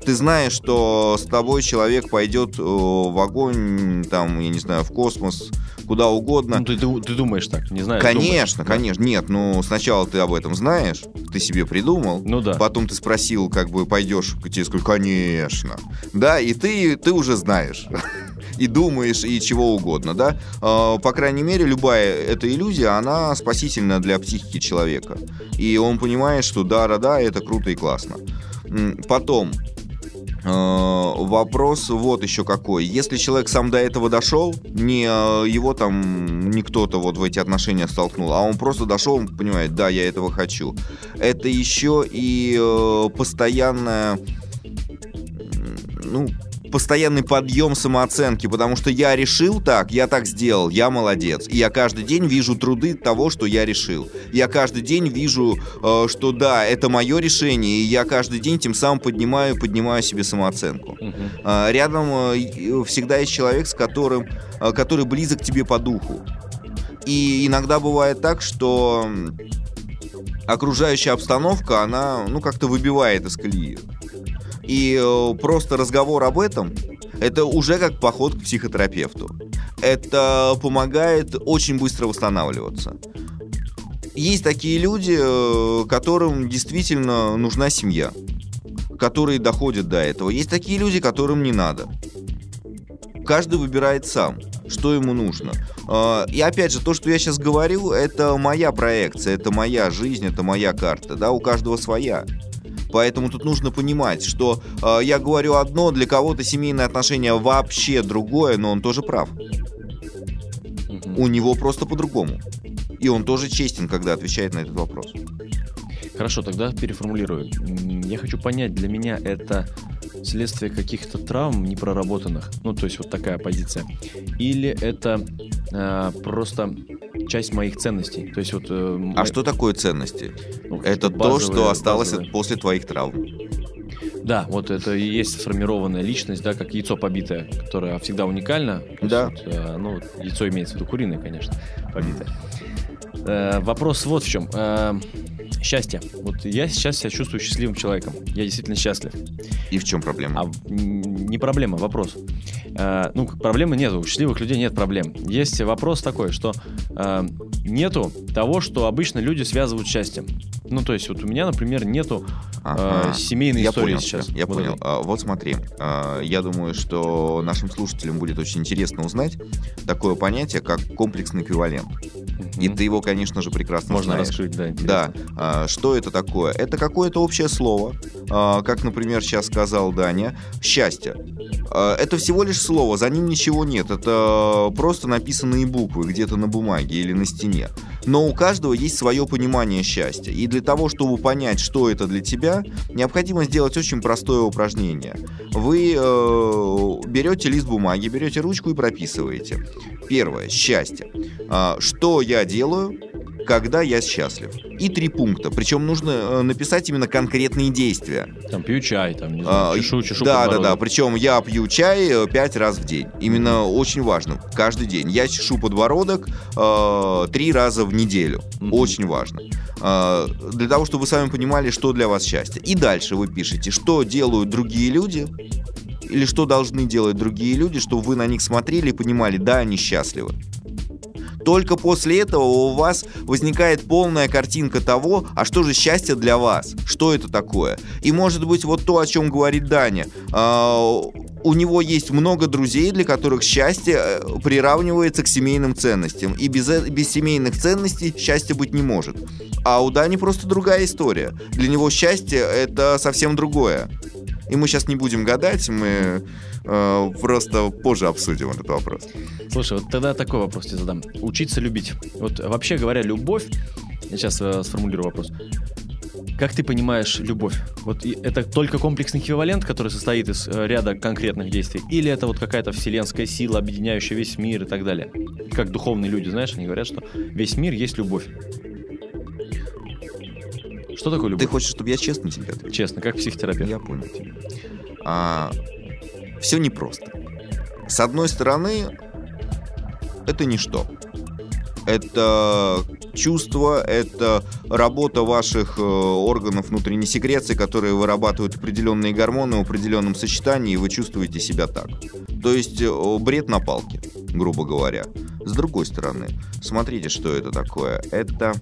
Ты знаешь, что с тобой человек пойдет э, в огонь, там, я не знаю, в космос, куда угодно. Ну, ты, ты- ты думаешь так, не знаю. Конечно, думаешь. конечно. Нет, ну сначала ты об этом знаешь, ты себе придумал. Ну да. Потом ты спросил, как бы пойдешь, тебе скажут, конечно. Да, и ты, ты уже знаешь. И думаешь, и чего угодно, да? А, По крайней мере, любая эта иллюзия, она спасительна для психики человека. И он понимает, что да-да-да, это круто и классно. Потом, вопрос вот еще какой. Если человек сам до этого дошел, не э, его там не кто-то вот в эти отношения столкнул, а он просто дошел, он понимает, да, я этого хочу. Это еще и э, постоянная, ну, постоянный подъем самооценки, потому что я решил так, я так сделал, я молодец. И я каждый день вижу труды того, что я решил. Я каждый день вижу, э, что да, это мое решение, и я каждый день тем самым поднимаю, поднимаю себе самооценку. А, Рядом э, всегда есть человек, с которым, э, который близок тебе по духу. И иногда бывает так, что окружающая обстановка, она, ну, как-то выбивает из колеи. И э, просто разговор об этом, это уже как поход к психотерапевту. это помогает очень быстро восстанавливаться. Есть такие люди, э, которым действительно нужна семья, которые доходят до этого. Есть такие люди, которым не надо. Каждый выбирает сам, что ему нужно. А, И опять же, то, что я сейчас говорю, это моя проекция, это моя жизнь, это моя карта, да, у каждого своя. Поэтому тут нужно понимать, что э, я говорю одно, для кого-то семейные отношения вообще другое, но он тоже прав. У него просто по-другому. И он тоже честен, когда отвечает на этот вопрос. Хорошо, тогда переформулирую. Я хочу понять, для меня это следствие каких-то травм непроработанных. Ну, то есть вот такая позиция. Или это э, просто часть моих ценностей. То есть вот... э, А мо- что такое ценности? ну, Это какие-то то, что базовые- осталось базовые. после твоих травм. Да, вот это и есть сформированная личность, да, как яйцо побитое, которое всегда уникально. Есть Да. вот, э, ну, яйцо имеется в виду куриное, конечно, побитое. Э, вопрос вот в чем. Э, счастье. Вот я сейчас себя чувствую счастливым человеком. Я действительно счастлив. И в чем проблема? А не проблема, вопрос. Э, ну, проблемы нет, у счастливых людей нет проблем. Есть вопрос такой, что э, нету того, что обычно люди связывают с счастьем. Ну, то есть, вот у меня, например, нету Ага. э, семейной Я истории понял сейчас. я Вот понял. А, Вот смотри, а, я думаю, что нашим слушателям будет очень интересно узнать такое понятие, как комплексный эквивалент. И ты его, конечно же, прекрасно Можно знаешь. раскрыть, да, интересно. Да, а, что это такое? Это какое-то общее слово, а, как, например, сейчас сказал Даня, счастье. А, Это всего лишь слово, за ним ничего нет. Это просто написанные буквы где-то на бумаге или на стене. Но у каждого есть свое понимание счастья. И для того, чтобы понять, что это для тебя, необходимо сделать очень простое упражнение. Вы э, берете лист бумаги, берете ручку и прописываете. Первое счастье. А, Что я делаю, когда я счастлив? И три пункта. Причем нужно э, написать именно конкретные действия. Там пью чай, там, не знаю, А, чешу, чешу да, да, да. подбородок. Причем я пью чай э, пять раз в день. Именно очень важно. Каждый день. Я чешу подбородок э, три раза в неделю. Очень важно. Э, для того, чтобы вы сами понимали, что для вас счастье. И дальше вы пишете, что делают другие люди. Или что должны делать другие люди, чтобы вы на них смотрели и понимали, да, они счастливы. Только после этого у вас возникает полная картинка того, а что же счастье для вас, что это такое. И может быть вот то, о чем говорит Даня. А, у него есть много друзей, для которых счастье э, приравнивается к семейным ценностям. И без, э- без семейных ценностей счастья быть не может. А у Дани просто другая история. Для него счастье это совсем другое. И мы сейчас не будем гадать, мы э, просто позже обсудим этот вопрос. Слушай, вот тогда такой вопрос тебе задам. Учиться любить. Вот вообще говоря, любовь... Я сейчас э, сформулирую вопрос. Как ты понимаешь любовь? Вот это только комплексный эквивалент, который состоит из э, ряда конкретных действий? Или это вот какая-то вселенская сила, объединяющая весь мир и так далее? Как духовные люди, знаешь, они говорят, что весь мир есть любовь. Что такое любовь? Ты хочешь, чтобы я честно тебе ответил? Честно, как психотерапевт. Я понял тебя. А, все непросто. С одной стороны, это ничто. Это чувство, это работа ваших э, органов внутренней секреции, которые вырабатывают определенные гормоны в определенном сочетании, и вы чувствуете себя так. То есть э, бред на палке, грубо говоря. С другой стороны, смотрите, что это такое. Это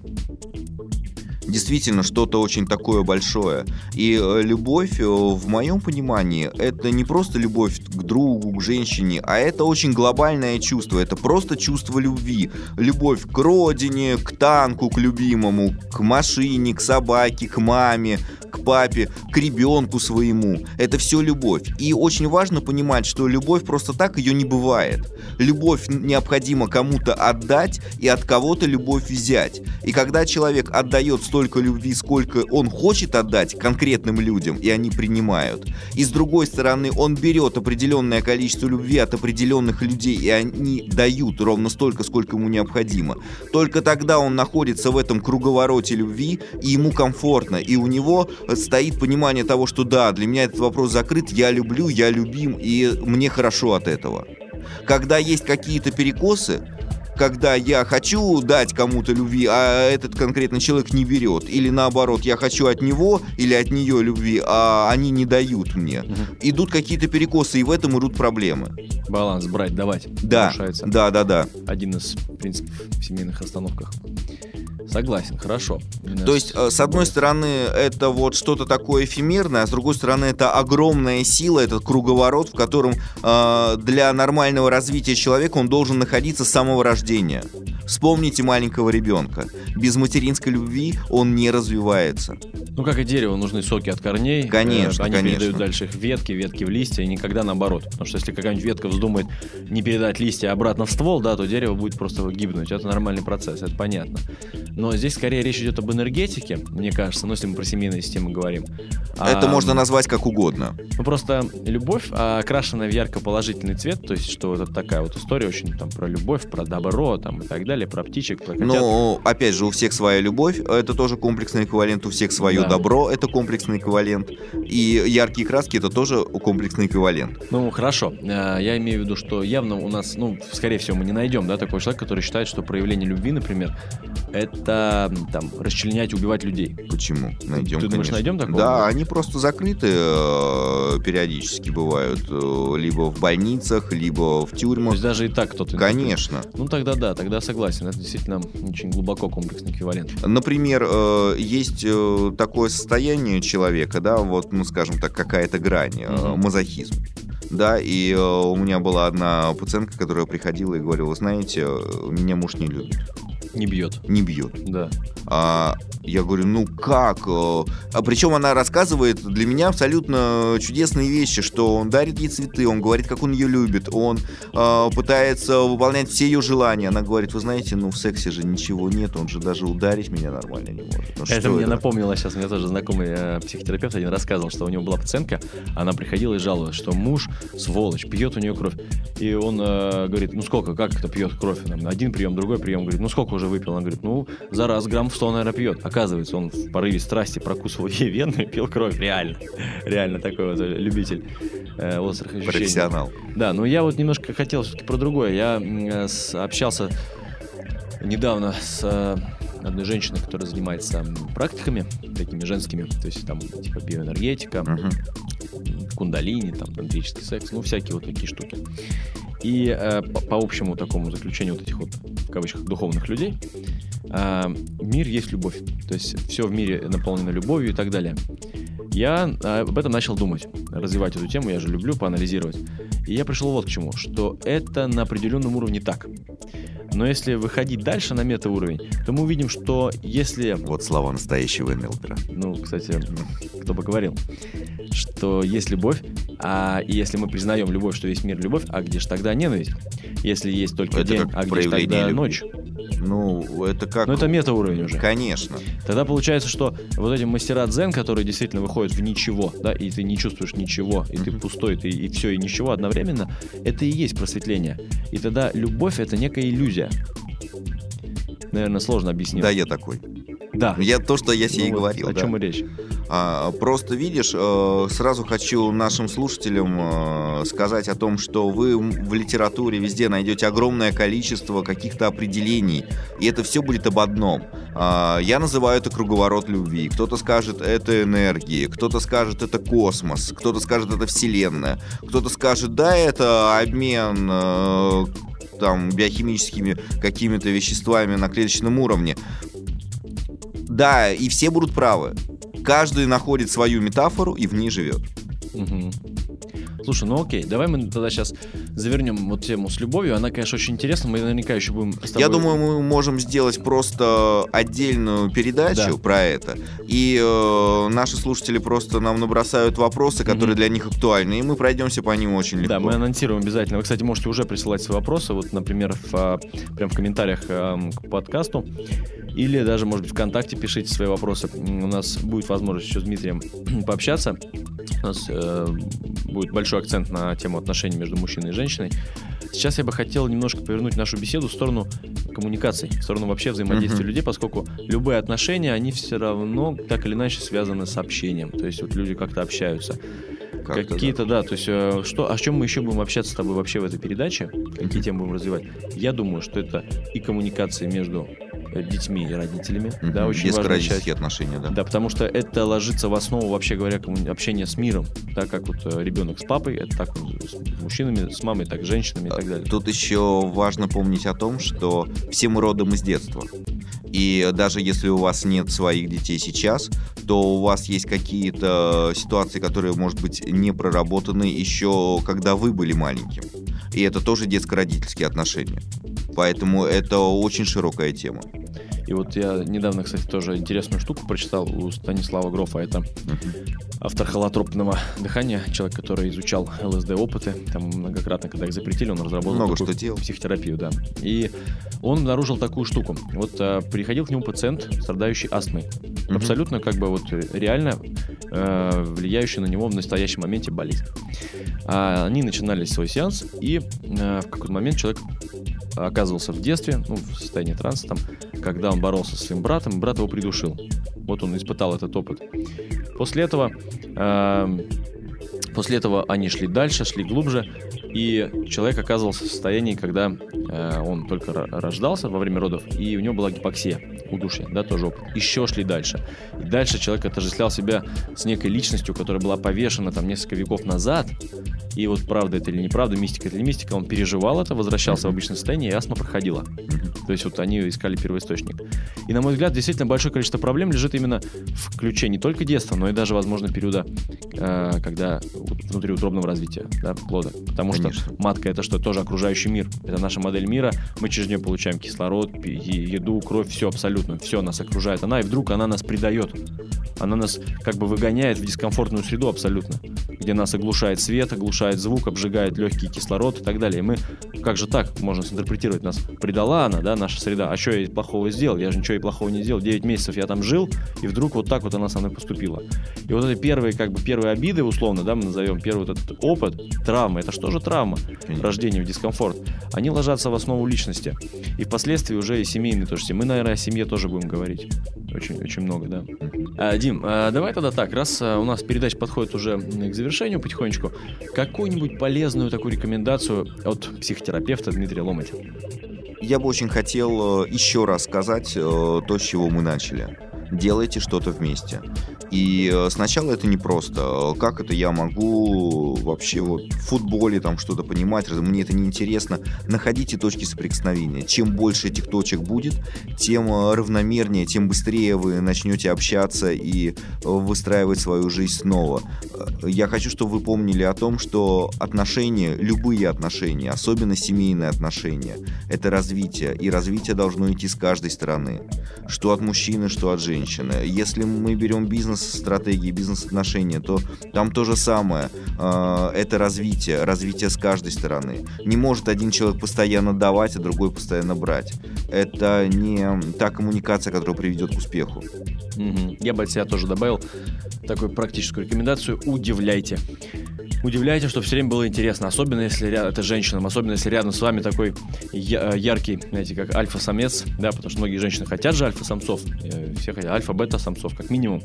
действительно что-то очень такое большое. И э, любовь, э, в моем понимании, это не просто любовь к другу, к женщине, а это очень глобальное чувство. Это просто чувство любви. Любовь к родине, к танку, к любимому, к машине, к собаке, к маме, к папе, к ребенку своему. Это все любовь. И очень важно понимать, что любовь просто так ее не бывает. Любовь необходимо кому-то отдать и от кого-то любовь взять. И когда человек отдает столько любви, сколько он хочет отдать конкретным людям, и они принимают, и с другой стороны он берет определенное количество любви от определенных людей, и они дают ровно столько, сколько ему необходимо, только тогда он находится в этом круговороте любви, и ему комфортно, и у него стоит понимание того, что да, для меня этот вопрос закрыт, я люблю, я любим, и мне хорошо от этого. Когда есть какие-то перекосы, когда я хочу дать кому-то любви, а этот конкретный человек не берет. Или наоборот, я хочу от него или от нее любви, а они не дают мне. Идут какие-то перекосы, и в этом идут проблемы. Баланс брать, давать. Да, Нарушается. да, да, да. Один из принципов в семейных остановках. Согласен, хорошо. То есть, э, с одной стороны, это вот что-то такое эфемерное, а с другой стороны, это огромная сила, этот круговорот, в котором э, для нормального развития человека он должен находиться с самого рождения. Вспомните маленького ребенка. Без материнской любви он не развивается. Ну, как и дерево, нужны соки от корней. Конечно, Э, Они конечно. передают дальше их ветки, ветки в листья, и никогда наоборот. Потому что если какая-нибудь ветка вздумает не передать листья обратно в ствол, да, то дерево будет просто гибнуть. Это нормальный процесс, это понятно. Но здесь скорее речь идет об энергетике, мне кажется, ну, если мы про семейные системы говорим. Это А, можно назвать как угодно. Ну, просто любовь, а, окрашенная в ярко-положительный цвет, то есть, что это такая вот история очень там про любовь, про добро там и так далее, про птичек, про котят. Но, опять же, у всех своя любовь, это тоже комплексный эквивалент, у всех свое Да. добро, это комплексный эквивалент, и яркие краски, это тоже комплексный эквивалент. Ну, хорошо. Э, Я имею в виду, что явно у нас, ну, скорее всего, мы не найдем, да, такого человека, который считает, что проявление любви, например, это м, там расчленять, убивать людей. Почему? Найдем, Ты думаешь, конечно. найдем такого? Да, они просто закрыты э, периодически бывают, э, либо в больницах, либо в То тюрьмах. есть даже и так кто-то... Конечно. Ну, тогда да, тогда согласен. Это действительно очень глубоко комплексный эквивалент. Например, э, есть такое состояние человека, да, вот, ну, скажем так, какая-то грань, Мгм. мазохизм. Да, и у меня была одна пациентка, которая приходила и говорила, вы знаете, меня муж не любит, Не бьет. не бьет. Да. А, я говорю, ну как? э?» А причем она рассказывает для меня абсолютно чудесные вещи, что он дарит ей цветы, он говорит, как он ее любит, он э, пытается выполнять все ее желания. Она говорит, вы знаете, ну в сексе же ничего нет, он же даже ударить меня нормально не может. Ну, это мне напомнило сейчас, мне тоже знакомый э, психотерапевт один рассказывал, что у него была пациентка, она приходила и жаловалась, что муж, сволочь, пьет у нее кровь. И он э, говорит, ну сколько, как это пьет кровь? Один прием, другой прием. Говорит, ну сколько уже выпил? Она говорит, ну за раз грамм в 100, наверное, пьет. Оказывается, он в порыве страсти прокусывал ей вену и пил кровь. Реально. Реально такой вот любитель э, острых ощущений. Профессионал. Да, но я вот немножко хотел все-таки про другое. Я э, с- общался недавно с э, одной женщиной, которая занимается практиками такими женскими, то есть там типа биоэнергетика, Мгм. кундалини, там тантрический секс, ну всякие вот такие штуки. И э, по, по общему такому заключению вот этих вот в кавычках духовных людей, э, мир есть любовь. То есть все в мире наполнено любовью и так далее. Я э, об этом начал думать, развивать эту тему, я же люблю поанализировать. И я пришел вот к чему, что это на определенном уровне так. Но если выходить дальше на метауровень, то мы увидим, что если Вот слова настоящего НЛПера. ну, кстати, кто бы говорил, что есть любовь, а если мы признаем любовь, что весь мир любовь, а где же тогда ненависть? Если есть только Это день, а где же тогда любви. ночь? Ну, это как... Ну, это метауровень уже. Конечно. Тогда получается, что вот эти мастера дзен, которые действительно выходят в ничего, да, и ты не чувствуешь ничего, и ты Мгм. пустой, ты и все, и ничего одновременно, это и есть просветление. И тогда любовь — это некая иллюзия. Наверное, сложно объяснить. Да, я такой. да. Я то, что я себе Ну и вот говорил. О да. чем и речь? А, Просто видишь, э, сразу хочу нашим слушателям э, сказать о том, что вы в литературе везде найдете огромное количество каких-то определений, и это все будет об одном. А, Я называю это круговорот любви. Кто-то скажет, это энергии, кто-то скажет, это космос, кто-то скажет, это вселенная, кто-то скажет, да, это обмен э, там биохимическими какими-то веществами на клеточном уровне. Да, и все будут правы. Каждый находит свою метафору и в ней живет. Мгм. Слушай, ну окей, давай мы тогда сейчас завернем вот тему с любовью. Она, конечно, очень интересна. Мы наверняка еще будем тобой... Я думаю, мы можем сделать просто отдельную передачу Да. про это. И э, наши слушатели просто нам набросают вопросы, которые Мгм. для них актуальны, и мы пройдемся по ним очень легко. Да, мы анонсируем обязательно. Вы, кстати, можете уже присылать свои вопросы, вот, например, в, а, прям в комментариях ам, к подкасту. Или даже, может быть, ВКонтакте пишите свои вопросы. У нас будет возможность еще с Дмитрием пообщаться. У нас э, будет большой акцент на тему отношений между мужчиной и женщиной. Сейчас я бы хотел немножко повернуть нашу беседу в сторону коммуникаций, в сторону вообще взаимодействия Мгм. людей, поскольку любые отношения, они все равно так или иначе связаны с общением. То есть вот люди как-то общаются. да. Какие-то, да. То есть, э, что, о чем мы еще будем общаться с тобой вообще в этой передаче? Какие темы будем развивать? Я думаю, что это и коммуникация между детьми и родителями. Мгм. Да, очень важная часть. Детско-родительские отношения, да. Да, потому что это ложится в основу, вообще говоря, общения с миром. Так как вот э, ребенок с папой, это так вот с мужчинами, с мамой, так с женщинами и так далее. Тут еще важно помнить о том, что все мы родом из детства. И даже если у вас нет своих детей сейчас, то у вас есть какие-то ситуации, которые, может быть, не проработаны еще когда вы были маленьким. И это тоже детско-родительские отношения. Поэтому это очень широкая тема. И вот я недавно, кстати, тоже интересную штуку прочитал у Станислава Грофа. Это автор холотропного дыхания, человек, который изучал ЛСД-опыты. Там многократно, когда их запретили, он разработал Много что делал. психотерапию, да. И он обнаружил такую штуку. Вот а, приходил к нему пациент, страдающий астмой. Мгм. Абсолютно как бы вот реально э, влияющий на него в настоящем моменте болезнь. А, они начинали свой сеанс, и э, в какой-то момент человек оказывался в детстве, ну, в состоянии транса, там, когда он боролся со своим братом, брат его придушил. Вот он испытал этот опыт. После этого, эм, после этого они шли дальше, шли глубже, и человек оказывался в состоянии, когда э, он только ро- рождался во время родов, и у него была гипоксия, удушье, да, тоже опыт. Еще шли дальше. И дальше человек отождествлял себя с некой личностью, которая была повешена там несколько веков назад, и вот правда это или неправда, мистика это или не мистика, он переживал это, возвращался в обычное состояние, и астма проходила. То есть вот они искали первоисточник. И, на мой взгляд, действительно большое количество проблем лежит именно в ключе не только детства, но и даже, возможно, периода, э, когда внутриутробного развития да, плода. Потому Конечно. что матка это что? Тоже окружающий мир. Это наша модель мира. Мы через нее получаем кислород, еду, кровь, все абсолютно. Все нас окружает. Она, и вдруг она нас предает. Она нас как бы выгоняет в дискомфортную среду абсолютно. Где нас оглушает свет, оглушает звук, обжигает легкий кислород и так далее. И мы, как же так можно интерпретировать нас? Предала она, да, наша среда. А что я плохого сделал? Я же ничего ей плохого не сделал. 9 месяцев я там жил, и вдруг вот так вот она со мной поступила. И вот эти первые, как бы, первые обиды, условно, да, мы назовем, первый вот этот опыт, травма, это что же травма? Конечно. Рождение в дискомфорт. Они ложатся в основу личности. И впоследствии уже и семейные тоже. Мы, наверное, о семье тоже будем говорить. Очень, очень много, да. А, Дим, а, давай тогда так, раз а, у нас передача подходит уже к завершению потихонечку, какую-нибудь полезную такую рекомендацию от психотерапевта Дмитрия Ломати? Я бы очень хотел э, еще раз сказать э, то, с чего мы начали. Делайте что-то вместе. И э, сначала это непросто. Э, Как это я могу вообще вот в футболе там что-то понимать, мне это неинтересно. Находите точки соприкосновения. Чем больше этих точек будет, тем э, равномернее, тем быстрее вы начнете общаться и выстраивать свою жизнь снова. Я хочу, чтобы вы помнили о том, что отношения, любые отношения, особенно семейные отношения, это развитие, и развитие должно идти с каждой стороны, что от мужчины, что от женщины. Если мы берем бизнес-стратегии, бизнес-отношения, то там то же самое, Э, это развитие, развитие с каждой стороны. Не может один человек постоянно давать, а другой постоянно брать. Это не та коммуникация, которая приведет к успеху. Мгм. Я бы от себя тоже добавил такую практическую рекомендацию. Удивляйте. Удивляйте, что все время было интересно. Особенно если ря- это женщинам, особенно если рядом с вами такой я- э, яркий, знаете, как альфа-самец, да, потому что многие женщины хотят же альфа-самцов. Все хотят альфа-бета-самцов, как минимум.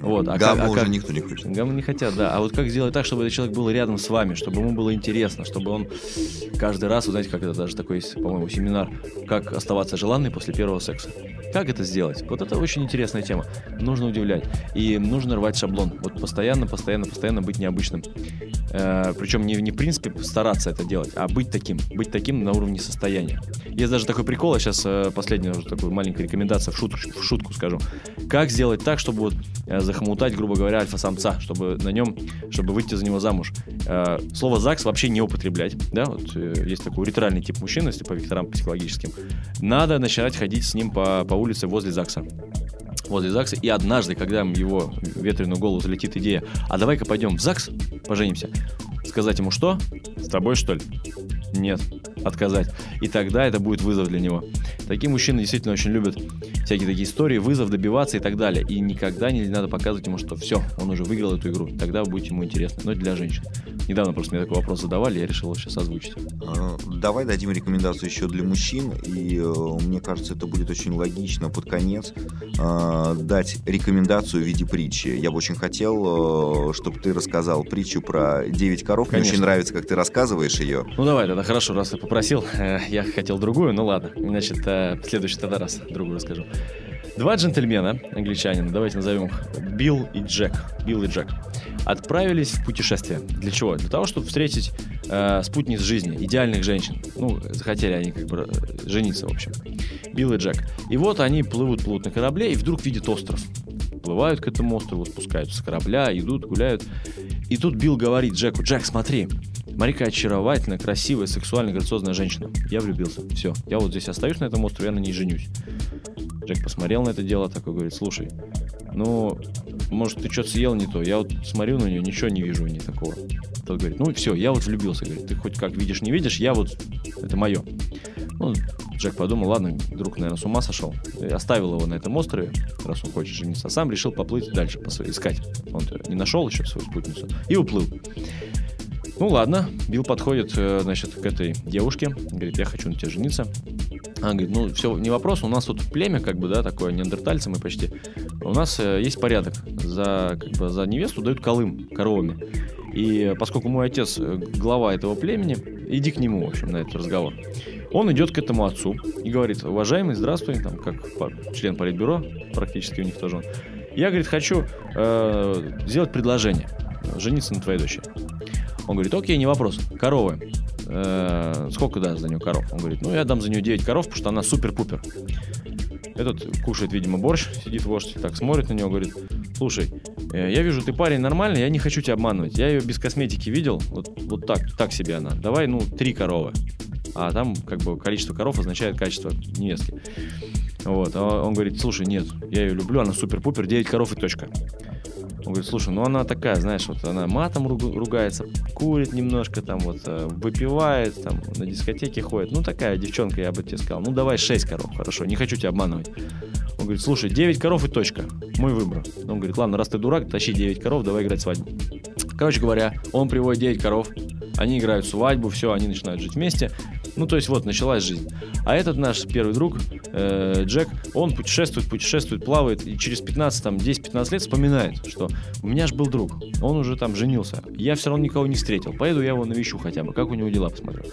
Вот. А Гамма как- а уже как- никто не хочет. Гамма не хотят, да. А вот как сделать так, чтобы этот человек был рядом с вами, чтобы ему было интересно, чтобы он каждый раз, вы знаете, как это даже такой есть, по-моему, семинар, как оставаться желанной после первого секса. Как это сделать? Вот это очень интересная тема. Нужно удивлять. И нужно рвать шаблон. Вот постоянно, постоянно, постоянно быть необычным. Э, причем не, не в принципе стараться это делать, а быть таким. Быть таким на уровне состояния. Есть даже такой прикол, я сейчас э, последняя уже такую маленькая рекомендация в шутку, в шутку скажу. Как сделать так, чтобы вот э, захомутать, грубо говоря, альфа-самца, чтобы на нем, чтобы выйти за него замуж. Слово ЗАГС вообще не употреблять, да, вот есть такой ритральный тип мужчин, если по векторам психологическим. Надо начинать ходить с ним по, по улице возле ЗАГСа возле ЗАГСа, и однажды, когда его ветреную голову залетит идея, а давай-ка пойдем в ЗАГС, поженимся, сказать ему что? С тобой, что ли? Нет, отказать. И тогда это будет вызов для него. Такие мужчины действительно очень любят всякие такие истории, вызов, добиваться и так далее. И никогда не надо показывать ему, что все, он уже выиграл эту игру. Тогда будет ему интересно. Но это для женщин. Недавно просто мне такой вопрос задавали, я решил его сейчас озвучить. Э, Давай дадим рекомендацию еще для мужчин, и э, мне кажется, это будет очень логично под конец э, дать рекомендацию в виде притчи. Я бы очень хотел, чтобы ты рассказал притчу про 9 коров. Мне Конечно. очень нравится, как ты рассказываешь ее. Ну давай, тогда хорошо, раз ты попросил. Э, Я хотел другую, ну ладно. Значит, э, в следующий тогда раз другую расскажу. Два джентльмена, англичанина, давайте назовем их Билл и Джек. Билл и Джек. Отправились в путешествие. Для чего? Для того, чтобы встретить э, спутниц жизни, идеальных женщин. Ну, захотели они как бы э, жениться, в общем. Билл и Джек. И вот они плывут, плывут на корабле, и вдруг видят остров. Плывают к этому острову, спускаются с корабля, идут, гуляют. И тут Билл говорит Джеку, Джек, смотри, какая очаровательная, красивая, сексуальная, грациозная женщина. Я влюбился. Все, я вот здесь остаюсь на этом острове, я на ней женюсь. Джек посмотрел на это дело, такой говорит, слушай, ну, может, ты что-то съел не то. Я вот смотрю на нее, ничего не вижу не такого. Тот говорит, ну все, я вот влюбился. Говорит, ты хоть как видишь, не видишь, я вот, это мое. Ну, Джек подумал, ладно, друг, наверное, с ума сошел. И оставил его на этом острове, раз он хочет жениться. А сам решил поплыть дальше, по своей- искать. Он не нашел еще свою спутницу. И уплыл. Ну ладно, Билл подходит, э, значит, к этой девушке, говорит, я хочу на тебе жениться. Она говорит, ну все, не вопрос, у нас тут племя, как бы, да, такое, неандертальцы мы почти. У нас э, есть порядок. За, как бы, за невесту дают колым коровами. И поскольку мой отец э, глава этого племени, иди к нему, в общем, на этот разговор. Он идет к этому отцу и говорит, уважаемый, здравствуй, там, как член политбюро, практически у них тоже он. Я, говорит, хочу э, сделать предложение, жениться на твоей дочери. Он говорит, окей, не вопрос, коровы. Э, сколько дашь за нее коров? Он говорит, ну я дам за нее 9 коров, потому что она супер-пупер. Этот кушает, видимо, борщ, сидит вождь, так смотрит на него, говорит, слушай, э, я вижу, ты парень нормальный, я не хочу тебя обманывать. Я ее без косметики видел, вот, вот так, так себе она. Давай, ну, три коровы. А там, как бы, количество коров означает качество невестки. Вот, а он говорит, слушай, нет, я ее люблю, она супер-пупер, 9 коров и точка. Он говорит, слушай, ну она такая, знаешь, вот она матом ругается, курит немножко, там вот э, выпивает, там на дискотеке ходит. Ну такая девчонка, я бы тебе сказал. Ну давай 6 коров, хорошо, не хочу тебя обманывать. Он говорит, слушай, 9 коров и точка, мой выбор. Он говорит, ладно, раз ты дурак, тащи 9 коров, давай играть свадьбу. Короче говоря, он приводит 9 коров, они играют свадьбу, все, они начинают жить вместе. Ну, то есть вот, началась жизнь. А этот наш первый друг, э, Джек, он путешествует, путешествует, плавает, и через 15, там, 10-15 лет вспоминает, что у меня же был друг, он уже там женился, я все равно никого не встретил, поеду я его навещу хотя бы, как у него дела, посмотрю.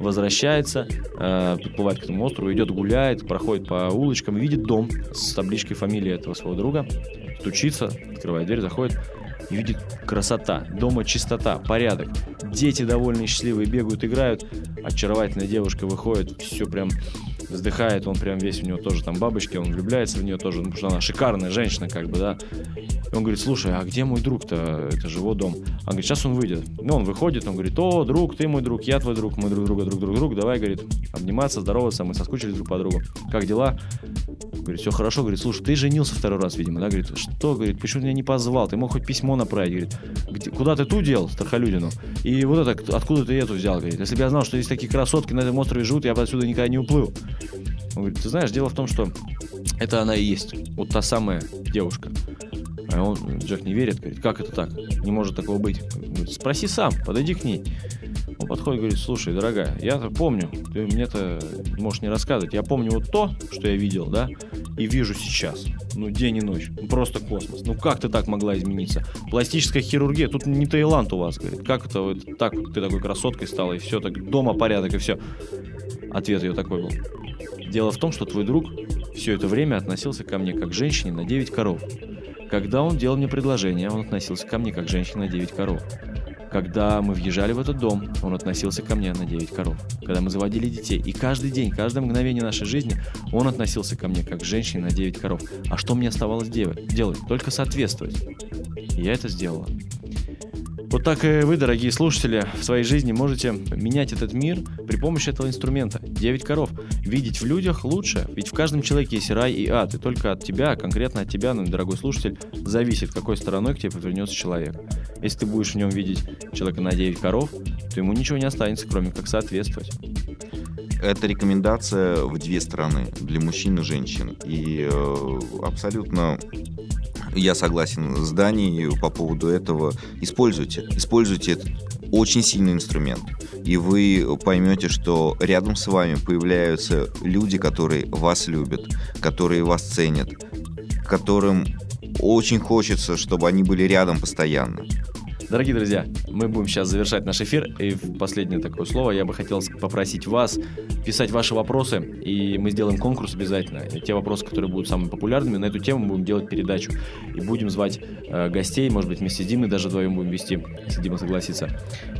Возвращается, э, подплывает к этому острову, идет гуляет, проходит по улочкам, видит дом с табличкой фамилии этого своего друга, стучится, открывает дверь, заходит, и видит красота, дома чистота, порядок. Дети довольные, счастливые, бегают, играют. Очаровательная девушка выходит, все прям вздыхает, он прям весь у него тоже там бабочки, он влюбляется в нее тоже, ну, потому что она шикарная женщина, как бы, да. И он говорит, слушай, а где мой друг-то? Это же его дом. Он говорит, сейчас он выйдет. Ну, он выходит, он говорит, о, друг, ты мой друг, я твой друг, мы друг друга, друг друг друг, давай, говорит, обниматься, здороваться, мы соскучились друг по другу. Как дела? Говорит, все хорошо, говорит, слушай, ты женился второй раз, видимо, да? Говорит, что, говорит, почему ты меня не позвал? Ты мог хоть письмо направить, говорит, «Где- куда ты ту дел, Стархолюдину? И вот это, откуда ты эту взял, говорит, если бы я знал, что здесь такие красотки на этом острове живут, я бы отсюда никогда не уплыл. Он говорит, ты знаешь, дело в том, что это она и есть, вот та самая девушка. А он, Джек не верит, говорит, как это так? Не может такого быть. Говорит, спроси сам, подойди к ней. Он подходит и говорит, слушай, дорогая, я-то помню, ты мне-то можешь не рассказывать. Я помню вот то, что я видел, да, и вижу сейчас. Ну, день и ночь. Ну, просто космос. Ну, как ты так могла измениться? Пластическая хирургия, тут не Таиланд у вас, говорит. Как это вот так ты такой красоткой стала, и все, так дома порядок, и все. Ответ ее такой был. Дело в том, что твой друг все это время относился ко мне как к женщине на 9 коров. Когда он делал мне предложение, он относился ко мне как женщина на 9 коров. Когда мы въезжали в этот дом, он относился ко мне на 9 коров. Когда мы заводили детей, и каждый день, каждое мгновение нашей жизни, он относился ко мне как к женщине на 9 коров. А что мне оставалось делать? делать? Только соответствовать. И я это сделала. Вот так и вы, дорогие слушатели, в своей жизни можете менять этот мир при помощи этого инструмента. 9 коров. Видеть в людях лучше, ведь в каждом человеке есть рай и ад, и только от тебя, конкретно от тебя, ну, дорогой слушатель, зависит, какой стороной к тебе повернется человек. Если ты будешь в нем видеть человека на 9 коров, то ему ничего не останется, кроме как соответствовать. Это рекомендация в две стороны, для мужчин и женщин. И э, абсолютно я согласен с Даней по поводу этого. Используйте. Используйте этот очень сильный инструмент. И вы поймете, что рядом с вами появляются люди, которые вас любят, которые вас ценят, которым очень хочется, чтобы они были рядом постоянно. Дорогие друзья, мы будем сейчас завершать наш эфир. И в последнее такое слово я бы хотел попросить вас писать ваши вопросы, и мы сделаем конкурс обязательно. И те вопросы, которые будут самыми популярными, на эту тему мы будем делать передачу. И будем звать э, гостей, может быть, вместе с Димой даже вдвоем будем вести, если Дима согласится,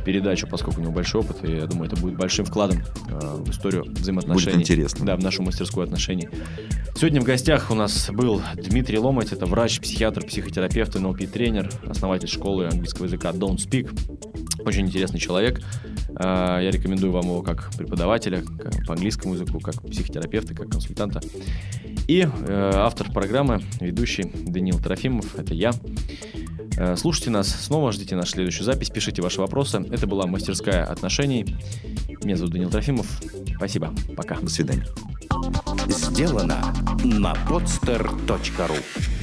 передачу, поскольку у него большой опыт, и я думаю, это будет большим вкладом э, в историю взаимоотношений. Будет интересно. Да, в нашу мастерскую отношений. Сегодня в гостях у нас был Дмитрий Ломать, это врач, психиатр, психотерапевт, НЛП-тренер, основатель школы английского языка Don't Speak. Очень интересный человек. А, я рекомендую вам его как преподавателя по английскому языку, как психотерапевта, как консультанта. И э, автор программы, ведущий Даниил Трофимов, это я. Э, слушайте нас снова, ждите нашу следующую запись, пишите ваши вопросы. Это была мастерская отношений. Меня зовут Даниил Трофимов. Спасибо. Пока. До свидания. Сделано на podster.ru